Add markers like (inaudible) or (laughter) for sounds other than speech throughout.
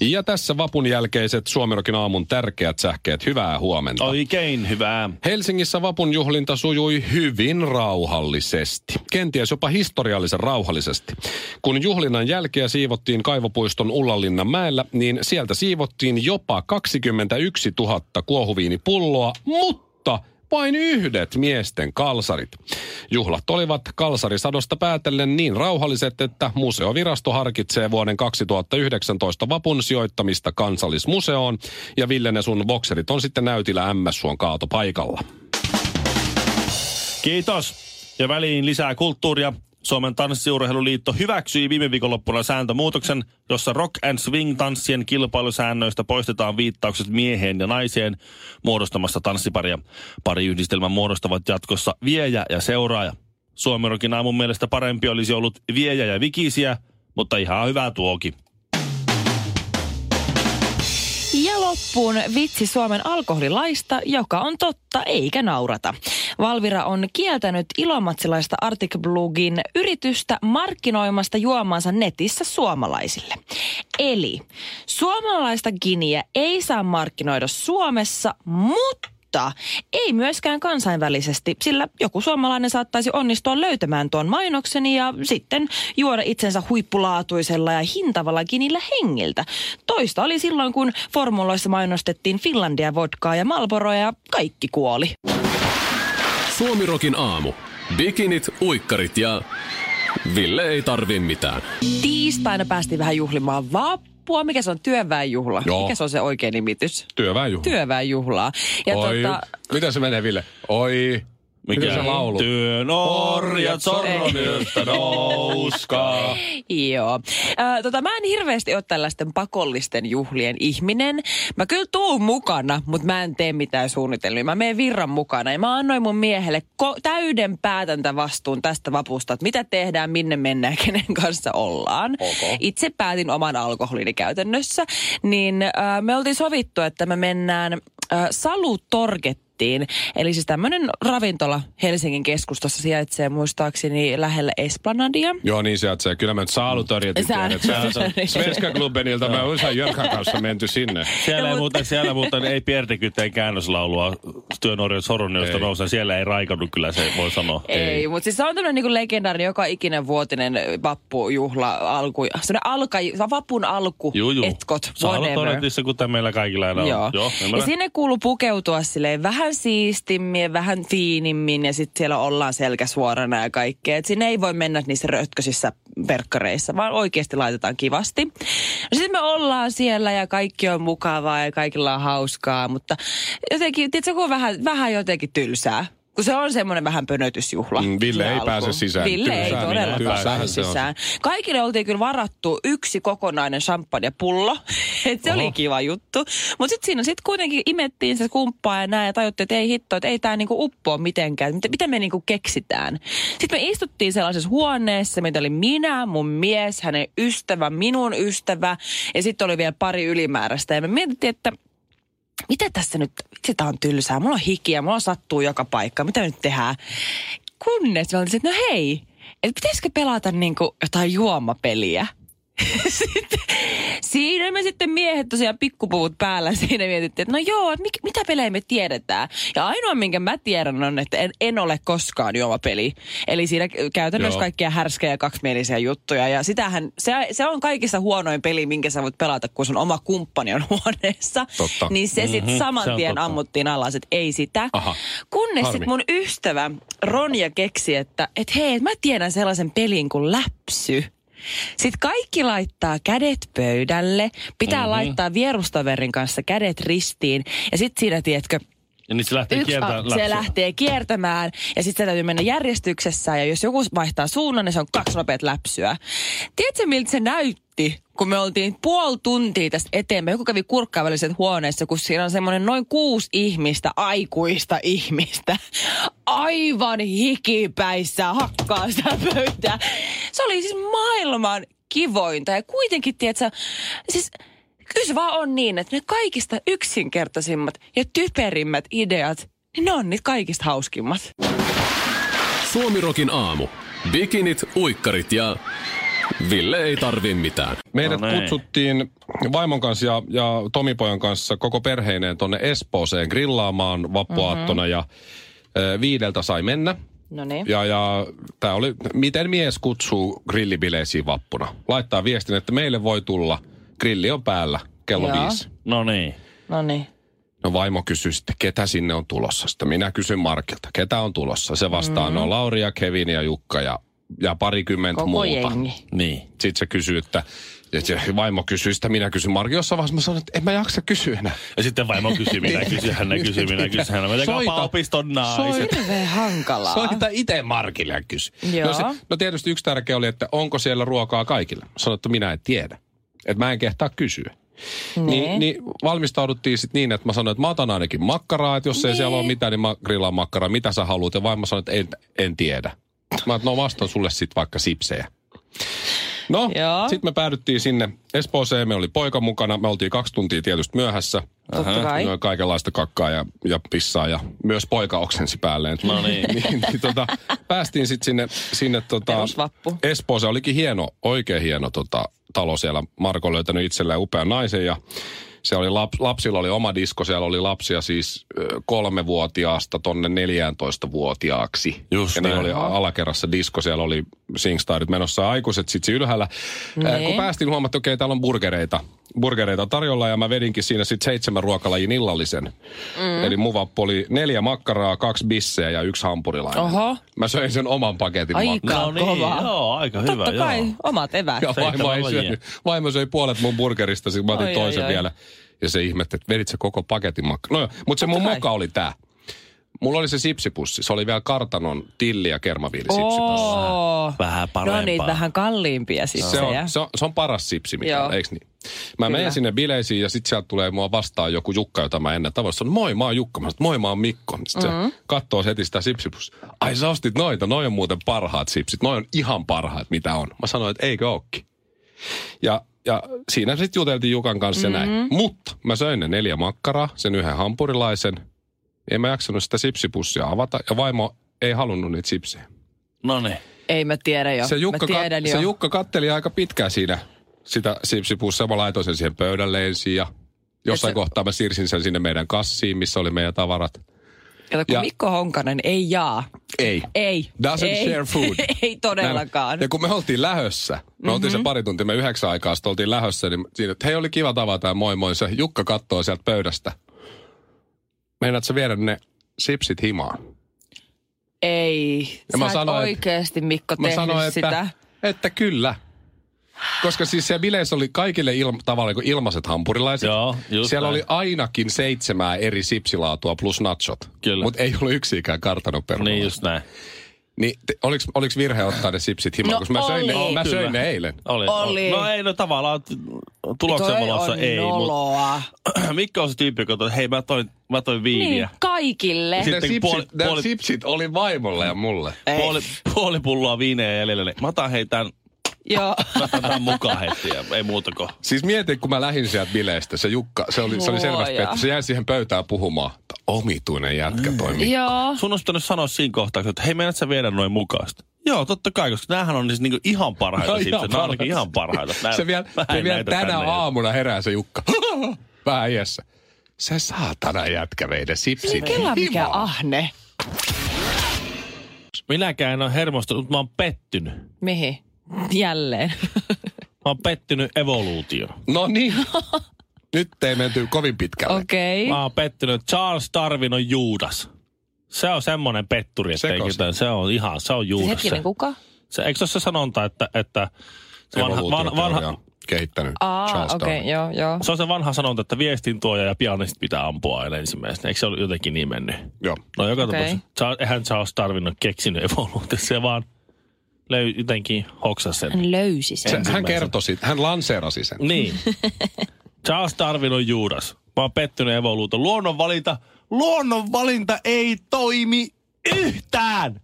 Ja tässä vapun jälkeiset Suomirokin aamun tärkeät sähkeet. Hyvää huomenta. Oikein hyvää. Helsingissä vapun juhlinta sujui hyvin rauhallisesti. Kenties jopa historiallisen rauhallisesti. Kun juhlinnan jälkeä siivottiin Kaivopuiston Ullanlinnan mäellä, niin sieltä siivottiin jopa 21 000 kuohuviinipulloa, mutta vain yhdet miesten kalsarit. Juhlat olivat kalsarisadosta päätellen niin rauhalliset, että museovirasto harkitsee vuoden 2019 vapun sijoittamista kansallismuseoon ja Ville Nesun bokserit on sitten näytillä MS-suon kaatopaikalla. Kiitos. Ja väliin lisää kulttuuria. Suomen tanssiurheiluliitto hyväksyi viime viikonloppuna sääntömuutoksen, jossa rock and swing tanssien kilpailusäännöistä poistetaan viittaukset mieheen ja naiseen muodostamasta tanssiparia. Pari yhdistelmän muodostavat jatkossa viejä ja seuraaja. Suomerokin aamun mielestä parempi olisi ollut viejä ja vikisiä, mutta ihan hyvää tuoki. Ja loppuun vitsi Suomen alkoholilaista, joka on totta eikä naurata. Valvira on kieltänyt ilomatsilaista Arctic Blugin yritystä markkinoimasta juomansa netissä suomalaisille. Eli suomalaista giniä ei saa markkinoida Suomessa, mutta mutta ei myöskään kansainvälisesti, sillä joku suomalainen saattaisi onnistua löytämään tuon mainoksen ja sitten juoda itsensä huippulaatuisella ja hintavalla ginillä hengiltä. Toista oli silloin, kun formuloissa mainostettiin Finlandia vodkaa ja Malboroa ja kaikki kuoli. Suomirokin aamu. Bikinit, uikkarit ja... Ville ei tarvi mitään. Tiistaina päästiin vähän juhlimaan vappua. Mikä se on? Työväenjuhla. Joo. Mikä se on se oikea nimitys? Työväenjuhla. Työväenjuhlaa. Ja Oi, tota, miten se menee Ville? Oi, Mikä se laulu? Työn orjat sormyöstä nouskaa. (laughs) Joo. Ö, tota, mä en hirveästi ole tällaisten pakollisten juhlien ihminen. Mä kyllä tuun mukana, mutta mä en tee mitään suunnitelmia. Mä menen virran mukana ja mä annoin mun miehelle ko- täyden päätäntävastuun tästä vapusta, että mitä tehdään, minne mennään, kenen kanssa ollaan. Ok. Itse päätin oman alkoholini käytännössä. Niin ö, me oltiin sovittu, että me mennään ö, Salutorgettiin. Eli siis tämmöinen ravintola Helsingin keskustassa sijaitsee muistaakseni lähellä Esplanadia. Joo, niin sieltä se. Kyllä mä nyt saalutorjetin (laughs) Svenska Klubbenilta. Mä usein Jörkan kanssa menty sinne. Siellä, ei muuten, siellä muuten ei Piertikyteen käännöslaulua työn orjat sormyöstä Ei. nousee. Siellä ei raikannut kyllä se voi sanoa. Ei, ei. mutta siis se on tämmöinen niinku legendaarinen joka ikinen vuotinen vappujuhla, alku, semmoinen alka, vapun alku, Juu, juu. etkot, whatever. todetissa, kuten meillä kaikilla aina on. Joo. Joo ja sinne kuuluu pukeutua silleen vähän siistimmin ja vähän fiinimmin ja sitten siellä ollaan selkä suorana ja kaikkea. Et sinne ei voi mennä niissä rötkösissä verkkareissa, vaan oikeasti laitetaan kivasti. No sitten me ollaan siellä ja kaikki on mukavaa ja kaikilla on hauskaa, mutta jotenkin, tiedätkö, kun on vähän, vähän jotenkin tylsää. Kun se on semmoinen vähän pönötysjuhla. Mm, Ville ei alku. pääse sisään. Ville ei Tylsää, todella niin, pääse tylsäähän se on. sisään. Kaikille oltiin kyllä varattu yksi kokonainen champagnepullo. (laughs) Et se Oho. oli kiva juttu. Mutta sitten siinä sit kuitenkin imettiin se kumppaa ja näin ja tajuttiin, että ei hitto, että ei tämä niinku uppoa mitenkään. Mitä, mitä me niinku keksitään? Sitten me istuttiin sellaisessa huoneessa, mitä oli minä, mun mies, hänen ystävä, minun ystävä ja sitten oli vielä pari ylimääräistä. Ja me mietittiin, että mitä tässä nyt, vitsi tää on tylsää, mulla on hikiä, mulla sattuu joka paikka, mitä me nyt tehdään? Kunnes me oltiin, että no hei, että pitäisikö pelata niinku jotain juomapeliä? Sitten, (laughs) siinä me sitten miehet tosiaan pikkupuvut päällä siinä mietittiin, että no joo, että mik, mitä pelejä me tiedetään. Ja ainoa, minkä mä tiedän on, että en, en ole koskaan juomapeli. Eli siinä käytännössä Joo. kaikkia härskejä ja kaksimielisiä juttuja. Ja sitähän, se, se on kaikista huonoin peli, minkä sä voit pelata, kun sun oma kumppani on (laughs) huoneessa. Totta. Niin se sitten Mhm, saman se tien totta. ammuttiin alas, että ei sitä. Aha. Kunnes sitten mun ystävä Ronja keksi, että et hei, mä tiedän sellaisen pelin kuin läpsy. Sitten kaikki laittaa kädet pöydälle, pitää mm-hmm. laittaa vierustaverin kanssa kädet ristiin ja sitten siinä, tiedätkö, Ja niin se lähtee Yksi, kiertämään a- se lähtee kiertämään ja sitten se täytyy mennä järjestyksessä ja jos joku vaihtaa suunnan, niin se on kaksi nopeat läpsyä. Tiedätkö miltä se näytti, kun me oltiin puoli tuntia tästä eteenpäin. Joku kävi kurkkaavälliset huoneessa, kun siinä on semmoinen noin kuusi ihmistä, aikuista ihmistä. Aivan hikipäissä hakkaa sitä pöytää. Se oli siis maailman kivointa ja kuitenkin, tiedätkö, siis Kyllä se vaan on niin, että ne kaikista yksinkertaisimmat ja typerimmät ideat, niin ne on niitä kaikista hauskimmat. Suomirokin aamu. Bikinit, uikkarit ja Ville ei tarvi mitään. Meidät No niin. kutsuttiin vaimon kanssa ja, ja Tomipojan kanssa koko perheineen tonne Espooseen grillaamaan vappuaattona Mhm. ja ö, viideltä sai mennä. No niin. Ja, ja tämä oli, miten mies kutsuu grillibileisiin vappuna. Laittaa viestin, että meille voi tulla, grilli on päällä, kello Joo. viisi. No niin. No niin. No vaimo kysyy sitten, ketä sinne on tulossa. Sitten minä kysyn Markilta, ketä on tulossa. Se vastaa, mm. no Lauri ja Kevin ja Jukka ja, ja parikymmentä Koko muuta. jengi. Niin. Sitten se kysyy, että ja se vaimo kysyy sitä, minä kysyn Marki. Jossain vaiheessa mä sanoin, että en mä jaksa kysyä enää. Ja sitten vaimo kysyy, minä kysyn, hän kysyy, minä kysyn, hän Soita. Soita. opiston naiset. Hirveän hankalaa. Soita itse Markille ja kysy. Joo. No, se, no tietysti yksi tärkeä oli, että onko siellä ruokaa kaikille. Sanoin, että minä en tiedä. Että mä en kehtaa kysyä. Niin, niin valmistauduttiin sitten niin, että mä sanoin, että mä otan ainakin makkaraa, että jos ei siellä ole mitään, niin mä grillaan makkaraa. Mitä sä haluat? Ja vaimo sanoi, että en, en tiedä. Mä että no vastaan sulle sitten vaikka sipsejä. No, sitten me päädyttiin sinne Espooseen. Me oli poika mukana. Me oltiin kaksi tuntia tietysti myöhässä. Totta kai. No, kaikenlaista kakkaa ja, ja pissaa ja myös poika oksensi päälleen. No niin. (laughs) niin, niin tota, päästiin sitten sinne, sinne tota. Espooseen. Olikin hieno, oikein hieno tota, talo siellä. Marko löytänyt itselleen upean naisen ja siellä oli lap, lapsilla oli oma disko, siellä oli lapsia siis kolmevuotiaasta tonne 14-vuotiaaksi. Just ja ne oli alakerrassa disko, siellä oli Singstarit menossa aikuiset sitten ylhäällä. Ää, Niin. kun päästiin huomattiin, okei, täällä on burgereita. Burgereita tarjolla ja mä vedinkin siinä sitten seitsemän ruokalajin illallisen. Mm. Eli mun vappu oli neljä makkaraa, kaksi bisseä ja yksi hampurilainen. Oho. Mä söin sen oman paketin Aika makkaraa. No niin, kova. joo, aika hyvä. Totta kai, Joo. omat eväät. Ja vaimo, ei syönyt. vaimo söi puolet mun burgerista, sitten mä otin Oi, toisen oi, oi. vielä. Ja se ihmetti, että vedit se koko paketin makka. No joo, mutta se mun kai. moka oli tää. Mulla oli se sipsipussi. Se oli vielä kartanon tilli- ja kermaviilisipsipussi. Oo. Vähän parempaa. No niitä vähän kalliimpia Se sipsejä. on, se, on, se on paras sipsi, mikä Joo. on, eikö niin? Mä Kyllä. menen sinne bileisiin ja sitten sieltä tulee mua vastaan joku Jukka, jota mä ennen tavoin. Sanoin, moi, mä oon Jukka. Mä sanoin, moi, mä oon Mikko. Sitten mm-hmm. se katsoo heti sitä sipsipussia. Ai sä ostit noita, noi on muuten parhaat sipsit. Noi on ihan parhaat, mitä on. Mä sanoin, että eikö ookin. Ja, ja siinä sitten juteltiin Jukan kanssa mm-hmm. näin. Mutta mä söin ne neljä makkaraa, sen yhden hampurilaisen. En mä jaksanut sitä sipsipussia avata ja vaimo ei halunnut niitä sipsejä. No niin. Ei mä tiedä jo. Se Jukka, mä tiedän kat, jo. se Jukka katteli aika pitkään siinä sitä sipsipussia. Mä laitoin sen siihen pöydälle ensin ja jossain se- kohtaa mä siirsin sen sinne meidän kassiin, missä oli meidän tavarat. Kato, kun ja- Mikko Honkanen ei jaa. Ei. Ei. Doesn't ei. share food. (laughs) ei todellakaan. Ja kun me oltiin lähössä, me mm-hmm. oltiin se pari tuntia, me yhdeksän aikaa sitten oltiin lähössä, niin siinä, että hei oli kiva tavata ja moi moi. Se Jukka kattoo sieltä pöydästä. Meinaat sä viedä ne sipsit himaan? Ei. Ja Sä mä et sanoin, että- oikeasti Mikko Mä tehnyt sanoin, että, sitä. että kyllä. Koska siis siellä bileissä oli kaikille ilma, tavallaan kuin ilmaiset hampurilaiset. Joo, just Siellä näin. oli ainakin seitsemää eri sipsilaatua plus nachot. Mutta ei ollut yksikään kartanoperunaa. Niin just näin. Niin, te, oliks, oliks virhe ottaa ne sipsit himaan? No koska mä söin, ne, oli. mä söin Kyllä. ne eilen. Oli. Oli. No ei, no tavallaan tuloksen Toi valossa on ei, mutta noloa. (clears throat) Mikko on se tyyppi, joka toi, hei mä toin, mä toin Niin, viiniä. kaikille. Ne Sitten sipsit, puoli- ne puoli- sipsit oli vaimolle ja mulle. Ei. Puoli, puoli pulloa viiniä jäljellä. niin Mä otan hei tän, Joo. tän mukaan heti ja ei muuta kuin. Siis mietin, kun mä lähdin sieltä bileistä, se Jukka, se oli, se oli selvästi, että se jäi siihen pöytään puhumaan. että Omituinen jätkä toimi. Joo. Sun olisi pitänyt sanoa siinä kohtaa, että hei menet sä viedä noin mukaista. Joo, totta kai, koska näähän on siis niinku ihan parhaita (laughs) No, ihan parhaita. ihan parhaita. Nää, Se vielä, mä se vielä tänä tänne. aamuna herää se Jukka. (laughs) Vähän iässä. Se saatana jätkä vei ne sipsit Niin kela mikä ahne. Minäkään en ole hermostunut, mutta mä oon pettynyt. Mihin? Jälleen. Mä oon pettynyt evoluutioon. No niin. Nyt ei menty kovin pitkälle. Okei. Mä oon pettynyt, että Charles Darwin on Juudas. Se on semmoinen petturi, että ei se. ketään, se on ihan, se on Siis Juudas. hetkinen, Se, kuka? se, eikö se ole se sanonta, että, että se vanha, vanha, vanha, kehittänyt Aa, Charles okei, Darwin. joo, joo. Se on se vanha sanonta, että viestin tuoja ja pianistit pitää ampua aina ensimmäisenä. Eikö se ole jotenkin niin mennyt? Joo. No joka Okei. tapauksessa. Charles, eihän Charles Darwin ole keksinyt evoluutio. Se vaan löy, jotenkin hoksasi sen. Hän löysi Se, sen. hän kertoi hän lanseerasi sen. Niin. (laughs) Charles Darwin on Juudas. Mä oon pettynyt evoluutio. Luonnonvalinta, luonnonvalinta ei toimi yhtään.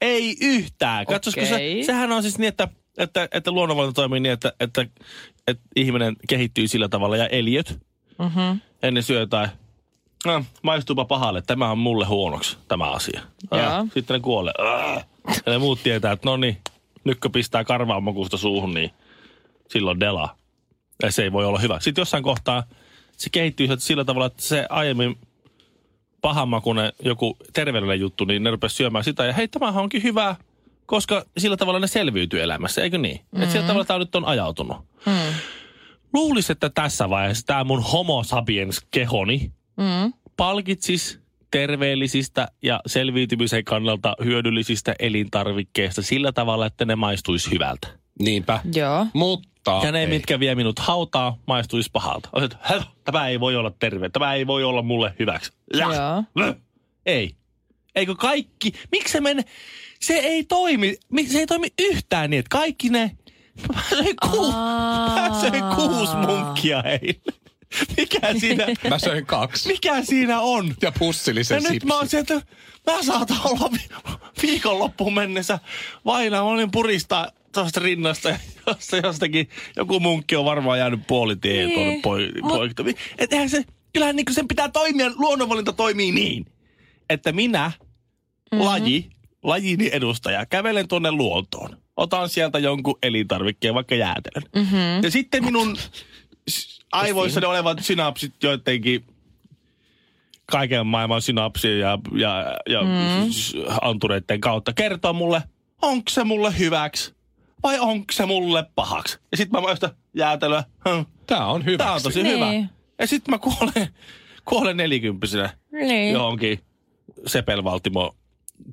Ei yhtään. Katsosko se, Okei. sehän on siis niin, että, että, että luonnonvalinta toimii niin, että, että, että ihminen kehittyy sillä tavalla ja eliöt Mm-hmm. ennen syö jotain. No, maistuupa pahalle, tämä on mulle huonoksi, tämä asia. Ah, sitten ne kuolee. Ah. Ja ne muut tietää, että no niin, nyt kun pistää karvaan makusta suuhun, niin silloin dela. Ja se ei voi olla hyvä. Sitten jossain kohtaa se kehittyy sillä tavalla, että se aiemmin pahanmakuinen joku terveellinen juttu, niin ne rupesi syömään sitä. Ja hei, tämähän onkin hyvä, koska sillä tavalla ne selviytyy elämässä, eikö niin? Mm-hmm. Että sillä tavalla tämä nyt on ajautunut. Mm. Luulisin, että tässä vaiheessa tämä mun homo sapiens kehoni Mm. palkitsis terveellisistä ja selviytymisen kannalta hyödyllisistä elintarvikkeista sillä tavalla, että ne maistuisi hyvältä. Niinpä. Joo. Mutta Ja ne, ei. mitkä vie minut hautaa, maistuisi pahalta. "Häh, tämä ei voi olla terve, tämä ei voi olla mulle hyväksi. Ja. Joo. Ei. Eikö kaikki, miksi se mene, se ei toimi, mi- se ei toimi yhtään niin, että kaikki ne, söin, ku, söin kuusi munkkia eilen. (laughs) Mikä siinä, (laughs) Mä söin kaksi. mikä siinä on? Ja pussillisen Ja nyt mä oon sieltä, mä saatan olla vi- viikonloppuun mennessä vaina. Mä olin puristaa tuosta rinnasta ja josta, jostakin joku munkki on varmaan jäänyt puolitien Niin, tuonne poi, mut- poikta. Et eihän se, kyllähän niin sen pitää toimia, luonnonvalinta toimii niin, että minä, mm-hmm. laji, lajini edustaja, kävelen tuonne luontoon. Otan sieltä jonkun elintarvikkeen, vaikka jäätelön. Mm-hmm. Ja sitten minun s- aivoissani olevat synapsit joidenkin kaiken maailman synapsien ja, ja, ja mm. antureiden kautta kertoo mulle, onko se mulle hyväksi vai onko se mulle pahaksi. Ja sitten mä maistan jäätelöä. Tää on hyvä. Tää on tosi Niin. hyvä. Ja sitten mä kuolen, (laughs) kuolen nelikymppisenä Niin. johonkin sepelvaltimo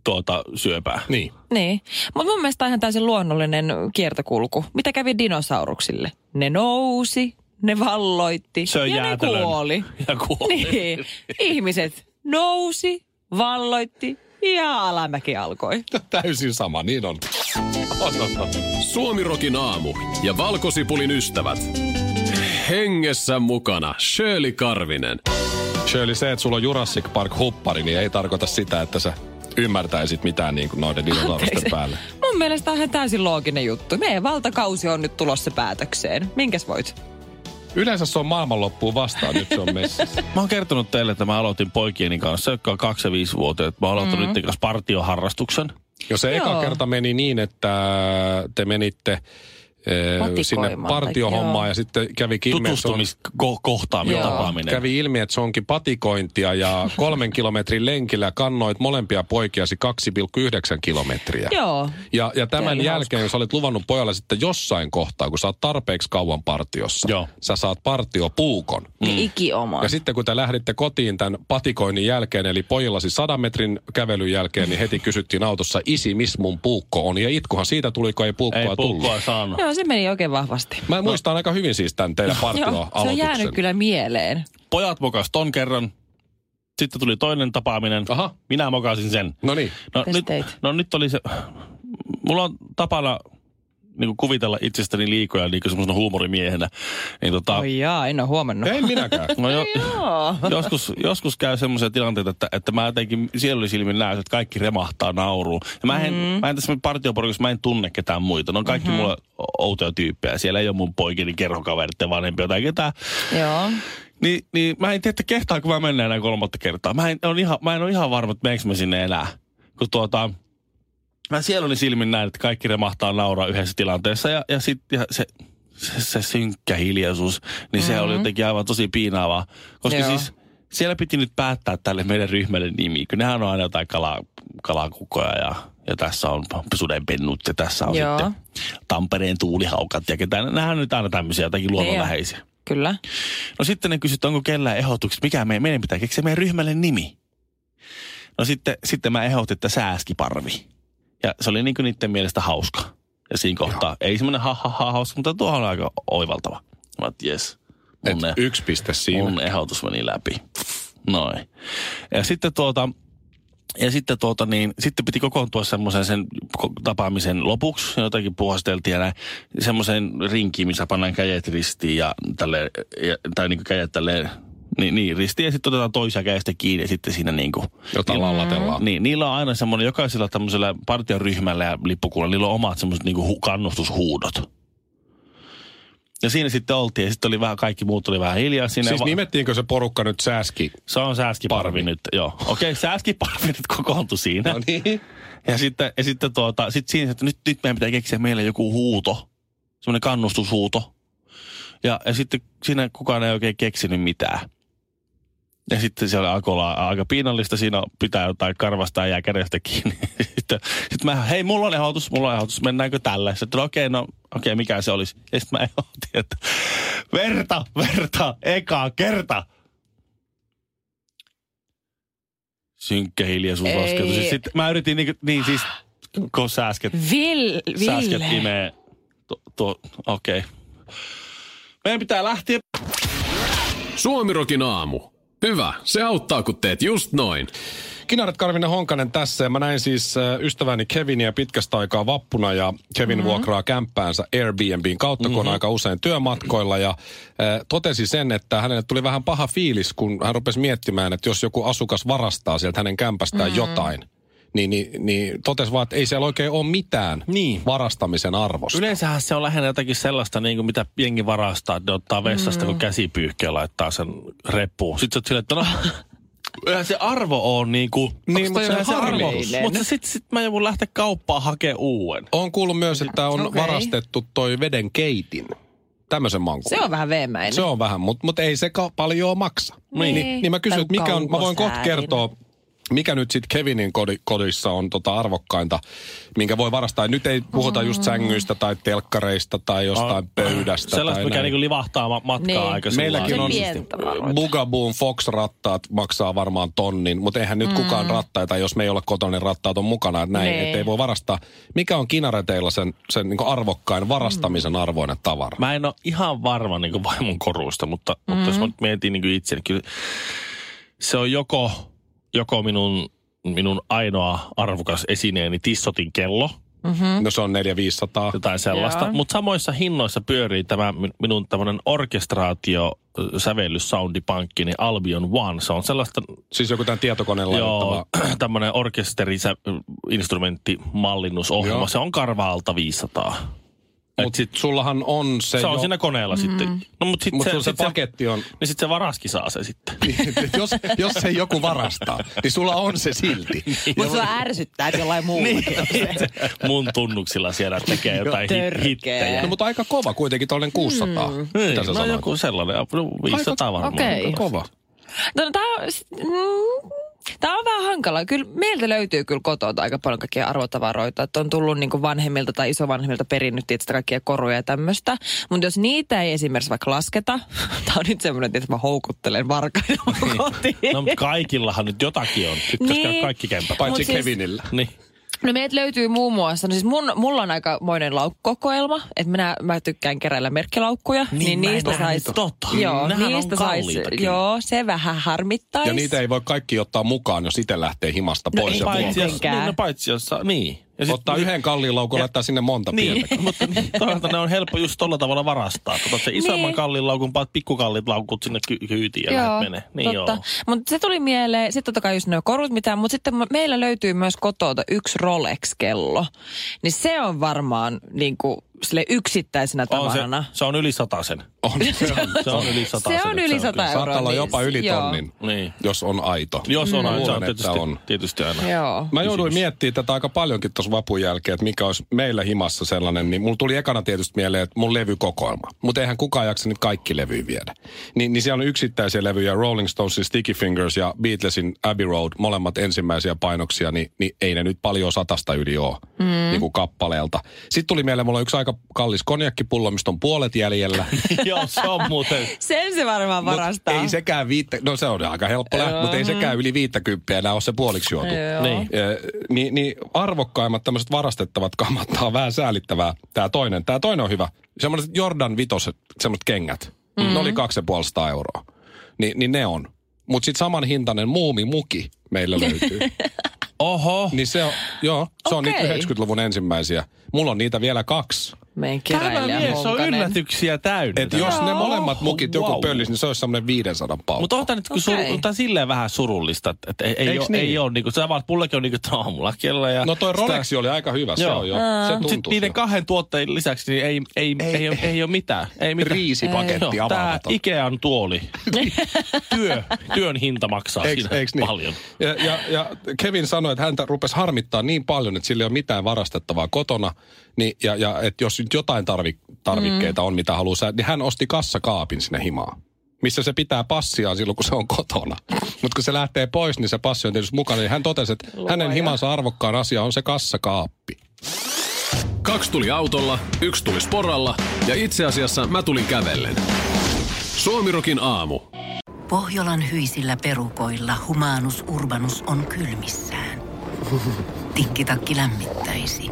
tuota, syöpää. Niin. Niin. Mutta mun mielestä tämä on ihan täysin luonnollinen kiertokulku. Mitä kävi dinosauruksille? Ne nousi, ne valloitti Söi ja jäätelön. ne kuoli. (laughs) Ja kuoli. Niin. Ihmiset nousi, valloitti ja alamäki alkoi. Täysin sama, niin on. On, on, on. Suomirokin aamu ja valkosipulin ystävät. Hengessä mukana Shirley Karvinen. Shirley, se, että sulla on Jurassic Park huppari, niin ei tarkoita sitä, että sä ymmärtäisit mitään niin kuin noiden dinosaurusten päälle. Mun mielestä on ihan täysin looginen juttu. Meidän valtakausi on nyt tulossa päätökseen. Minkäs voit? Yleensä se on maailmanloppuun vastaan, nyt se on messissä. (laughs) Mä oon kertonut teille, että mä aloitin poikieni kanssa, jotka on 2 ja 5 vuotiaat. Mä oon aloittanut mm-hmm. kanssa partioharrastuksen. Jo se eka Joo. kerta meni niin, että te menitte sinne partiohommaan joo. ja sitten kävi ilmi, että se on, Tutustumiskohtaaminen, tapaaminen. kävi ilmi, että se onkin patikointia ja (laughs) kolmen kilometrin lenkillä kannoit molempia poikiasi 2,9 kilometriä. Joo. Ja, ja tämän oli jälkeen, jos olet luvannut pojalle sitten jossain kohtaa, kun sä oot tarpeeksi kauan partiossa, Joo. sä saat partiopuukon. Niin ikioma. Ja sitten kun te lähditte kotiin tämän patikoinnin jälkeen, eli pojillasi sadan metrin kävelyn jälkeen, niin heti kysyttiin autossa, isi, miss mun puukko on? Ja itkuhan siitä tuli, kun ei puukkoa Ei tullut. puukkoa saanut. Joo, se meni oikein vahvasti. Mä muistan aika hyvin siis tämän teidän Joo, se on jäänyt kyllä mieleen. Pojat mokas ton kerran. Sitten tuli toinen tapaaminen. Aha. Minä mokasin sen. No niin. No nyt, no nyt oli se... Mulla on tapana niin kuvitella itsestäni liikoja niin kuin semmoisena huumorimiehenä. Niin tota, Oi jaa, en ole huomannut. En minäkään. (laughs) no jo, joskus, joskus käy semmoisia tilanteita, että, että mä jotenkin sielullisilmin näen, että kaikki remahtaa nauruun. Ja mä en, mm. mä en tässä partioporukassa, mä en tunne ketään muita. Ne on kaikki mm-hmm. mulle outoja tyyppejä. Siellä ei ole mun poikini kerhokaverit ja vanhempia tai ketään. Joo. Niin, niin mä en tiedä, että kehtaanko mä mennä enää kolmatta kertaa. Mä en, on ihan, mä en ole ihan varma, että meneekö mä sinne enää. Kun tuota, mä sieluni silmin näin, että kaikki remahtaa nauraa yhdessä tilanteessa. Ja, ja sitten ja se, se, se, synkkä hiljaisuus, niin se oli jotenkin aivan tosi piinaavaa. Koska Joo. siis siellä piti nyt päättää tälle meidän ryhmälle nimi, kun nehän on aina jotain kala, kalakukoja ja, ja tässä on sudenpennut ja tässä on Joo. sitten Tampereen tuulihaukat ja ketään. Nehän on nyt aina tämmöisiä jotakin luonnonläheisiä. Kyllä. No sitten ne kysyivät, onko kellään ehdotukset, mikä meidän, meidän pitää keksiä meidän ryhmälle nimi. No sitten, sitten mä ehdotin, että sääskiparvi. Ja se oli niin kuin niiden mielestä hauska. Ja siinä kohtaa, ei semmoinen ha, ha, ha, hauska, mutta tuohon on aika oivaltava. Mä oon, yes. Mun, e- yksi piste siinä. mun ehdotus meni läpi. Noin. Ja sitten tuota, ja sitten, tuota, niin, sitten piti kokoontua semmoisen sen tapaamisen lopuksi, jotakin puhasteltiin ja näin, semmoiseen rinkiin, missä pannaan kädet ristiin ja tälle, ja, tai niin kädet tälleen, niin, niin ristiin ja sitten otetaan toisia kädestä kiinni ja sitten siinä niin kuin, Jota lallatellaan. niin, niillä on aina semmoinen, jokaisella tämmöisellä partion ryhmällä ja lippukunnalla, niillä on omat semmoiset niin hu- kannustushuudot. Ja siinä sitten oltiin ja sitten oli vähän, kaikki muut oli vähän hiljaa siinä. Siis Va- nimettiinkö se porukka nyt sääski? se on sääskiparvi nyt, joo. Okei, (laughs) sääskiparvi nyt kokoontui siinä. No niin. Ja sitten, ja sitten tuota, sit siinä, että nyt, nyt meidän pitää keksiä meille joku huuto. Semmoinen kannustushuuto. Ja, ja sitten siinä kukaan ei oikein keksinyt mitään. Ja sitten siellä alkoi olla aika piinallista. Siinä pitää jotain karvasta ja jää kädestä kiinni. (laughs) Sitten, sitten mä, hei, mulla on ehdotus, mulla on ehdotus. Mennäänkö tälle? Sitten, no okei, no okei, mikä se olisi? Ja sitten mä ehdotin, että verta, verta, eka kerta. Synkkä hiljaisuus Ei. laskeutui. Siis Sitten mä yritin niin, niin siis, kun sääsket, Vil, sääsket imee. To, okei. Okay. Meidän pitää lähteä. Suomirokin aamu. Hyvä, se auttaa kun teet just noin. Kinaret Karvinen Honkanen tässä ja mä näin siis äh, ystäväni Kevinia pitkästä aikaa vappuna ja Kevin mm-hmm. vuokraa kämppäänsä Airbnbin kautta, kun on aika usein työmatkoilla ja äh, totesi sen, että hänelle tuli vähän paha fiilis, kun hän rupesi miettimään, että jos joku asukas varastaa sieltä hänen kämpästään mm-hmm. jotain, niin, niin, niin totesi vaan, että ei siellä oikein ole mitään Niin. varastamisen arvosta. Yleensähän se on lähinnä jotakin sellaista, niin kuin mitä jengi varastaa, että ne ottaa vessasta, mm. kun käsipyyhkeä laittaa sen reppuun. Sitten sä oot silleen, että no, (laughs) eihän se arvo on niin kuin, Niin, mutta se on eihän arvo. Mutta sitten sit mä joudun lähteä kauppaan hakemaan uuden. Olen kuullut myös, että on okay. Varastettu toi veden keitin. Tämmöisen mankun. Se on vähän veemäinen. Se on vähän, mutta mut ei se ka- paljon maksa. Niin. Niin, niin mä kysyn, että mikä on, mä voin kohta kertoa, mikä nyt sitten Kevinin kodi, kodissa on tota arvokkainta, minkä voi varastaa. Nyt ei puhuta just sängyistä tai telkkareista tai jostain pöydästä. Sellaista, tai mikä niinku livahtaa ma- matkaa Niin. aika Meilläkin on. Bugaboon Fox-rattaat maksaa varmaan tonnin, mutta eihän nyt kukaan rattaita, jos me ei olla kotona, niin rattaat on mukana. Että näin, Nee. että ei voi varastaa. Mikä on kinareteilla sen, sen niin arvokkain varastamisen arvoinen tavara? Mä en ole ihan varma niin kuin vaimon koruista, mutta, mm-hmm. mutta jos mä nyt mietin niin kuin itse, niin kyllä se on joko, joko minun, minun ainoa arvokas esineeni Tissotin kello, No se on 400-500. jotain sellaista. Mutta samoissa hinnoissa pyörii tämä mi- minun tämmöinen orkestraatio sävellys soundipankki, Albion One. Se on sellaista, Siis joku tämän tietokoneen joo, (clears throat) tämmöinen orkesteri-instrumenttimallinnusohjelma. Joo. Se on karvaalta 500. Et Mutta sit, sullahan on se, se on jo, siinä koneella mm-hmm. sitten. No, mutta sitten Mut se, sulla se sit se, paketti on, niin sitten se varaskin saa se sitten. (laughs) jos, jos se joku varastaa, niin sulla on se silti. (laughs) Mutta sua ärsyttää, että jollain muulla. Niin. mun tunnuksilla siellä tekee jotain hit- hittejä. No mutta aika kova kuitenkin toinen 600. Mm. Niin, Mitä sä no sanoit? joku sellainen, no, 500 varmaan. okei. Aika kova. No, tämä on, mm, tää on vähän hankala. Kyllä meiltä löytyy kyllä kotoa aika paljon kaikkia arvotavaroita. Että on tullut niin vanhemmilta tai isovanhemmilta perinnyt tietysti kaikkia koruja ja tämmöistä. Mutta jos niitä ei esimerkiksi vaikka lasketa, (laughs) tämä on nyt semmoinen, että mä houkuttelen varkaita mun kotiin. No mutta kaikillahan nyt jotakin on. Nyt niin. Niin. kaikki kämpät. Paitsi Mut siis- Kevinillä. Niin. No meiltä löytyy muun muassa, no siis mun, mulla on aikamoinen laukkukokoelma, että minä, mä tykkään keräillä merkkilaukkuja. Niin, en niistä ole sais. Totta. Joo, Nehän on niistä sais, joo, se vähän harmittaisi. Ja niitä ei voi kaikki ottaa mukaan, jos itse lähtee himasta No pois. ei ja paitsi- jos, niin, no paitsi jos saa, niin. Ja sit- Ottaa yhden kalliin laukun ja laittaa sinne monta Niin, pientä. (laughs) mutta toisaalta ne on helppo just tolla tavalla varastaa. Otat se isomman Niin. kalliin laukun, paat pikkukalliit laukut sinne ky- kyytiin ja lähdet menee. Niin totta. joo. Mutta se tuli mieleen, sitten totta kai just nuo korut mitään, mutta sitten me- meillä löytyy myös kotota yksi Rolex-kello. Niin se on varmaan niin kuin sille yksittäisenä On se, tavarana. se on yli sen. On, (laughs) se on, Se on yli sata. Se on yli 100 euroa. Saattaa olla niin- jopa yli joo. tonnin, Niin. jos on aito. Jos on, Mä mm. se on luulen, tietysti, on. tietysti aina. Joo. Mä jouduin miettimään tätä aika paljonkin tuossa vapun jälkeen, että mikä olisi meillä himassa sellainen, niin mulla tuli ekana tietysti mieleen, että mun levykokoelma. Mutta eihän kukaan jaksa nyt kaikki levyjä viedä. Ni, niin siellä on yksittäisiä levyjä, Rolling Stonesin Sticky Fingers ja Beatlesin Abbey Road, molemmat ensimmäisiä painoksia, niin, niin ei ne nyt paljon satasta yli ole mm. niin kuin kappaleelta. Sitten tuli mieleen, mulla on yksi aika aika kallis konjakkipullo, mistä on puolet jäljellä. (laughs) Joo, se on muuten. Sen se varmaan Mut varastaa. ei sekään viittä, no se on aika helppo lähteä, mutta ei sekään yli viittäkymppiä enää ole se puoliksi juotu. Niin. Niin, niin arvokkaimmat tämmöiset varastettavat kamat, tää on vähän säälittävää. Tämä toinen, tämä toinen on hyvä. Semmoiset Jordan vitoset, semmoiset kengät. Mm. Ne oli 250 euroa. Ni, niin ne on. Mutta sitten saman hintainen muumimuki meillä (laughs) löytyy. Oho. niin se on, joo, se on Okei. niitä 90-luvun ensimmäisiä. Mulla on niitä vielä kaksi. Meidän Tämä keräilijä mies on yllätyksiä täynnä. Et jos ne molemmat mukit joku Wow. pöllis, niin se olisi semmoinen 500 paukku. Mutta on tämä nyt okay. sur, silleen vähän surullista, että et ei, ei, ole, niin? ei ole, niin kuin, sä vaan, että mullekin on niin kuin, aamulla kello ja... No toi sitä- Rolexi oli aika hyvä, se Joo. on jo. Se tuntuu. sitten niiden kahden tuotteen lisäksi niin ei, ei, ei, ei, ole, ei ole mitään. Ei mitään. Riisipaketti Joo, Tämä. Ikean tuoli. (laughs) Työ, työn hinta maksaa Eiks, siinä eiks niin? paljon. Ja, ja, ja Kevin sanoi, että häntä rupesi harmittaa niin paljon, että sillä ei ole mitään varastettavaa kotona. Niin, ja, ja että jos nyt jotain tarvi, tarvikkeita mm. on, mitä haluaa niin hän osti kassakaapin sinne himaan. Missä se pitää passiaan silloin, kun se on kotona. Mutta kun se lähtee pois, niin se passi on tietysti mukana. Niin hän totesi, että hänen himansa arvokkaan asia on se kassakaappi. Kaksi tuli autolla, yksi tuli sporalla ja itse asiassa mä tulin kävellen. Suomirokin aamu. Pohjolan hyisillä perukoilla humanus urbanus on kylmissään. Tikkitakki lämmittäisi.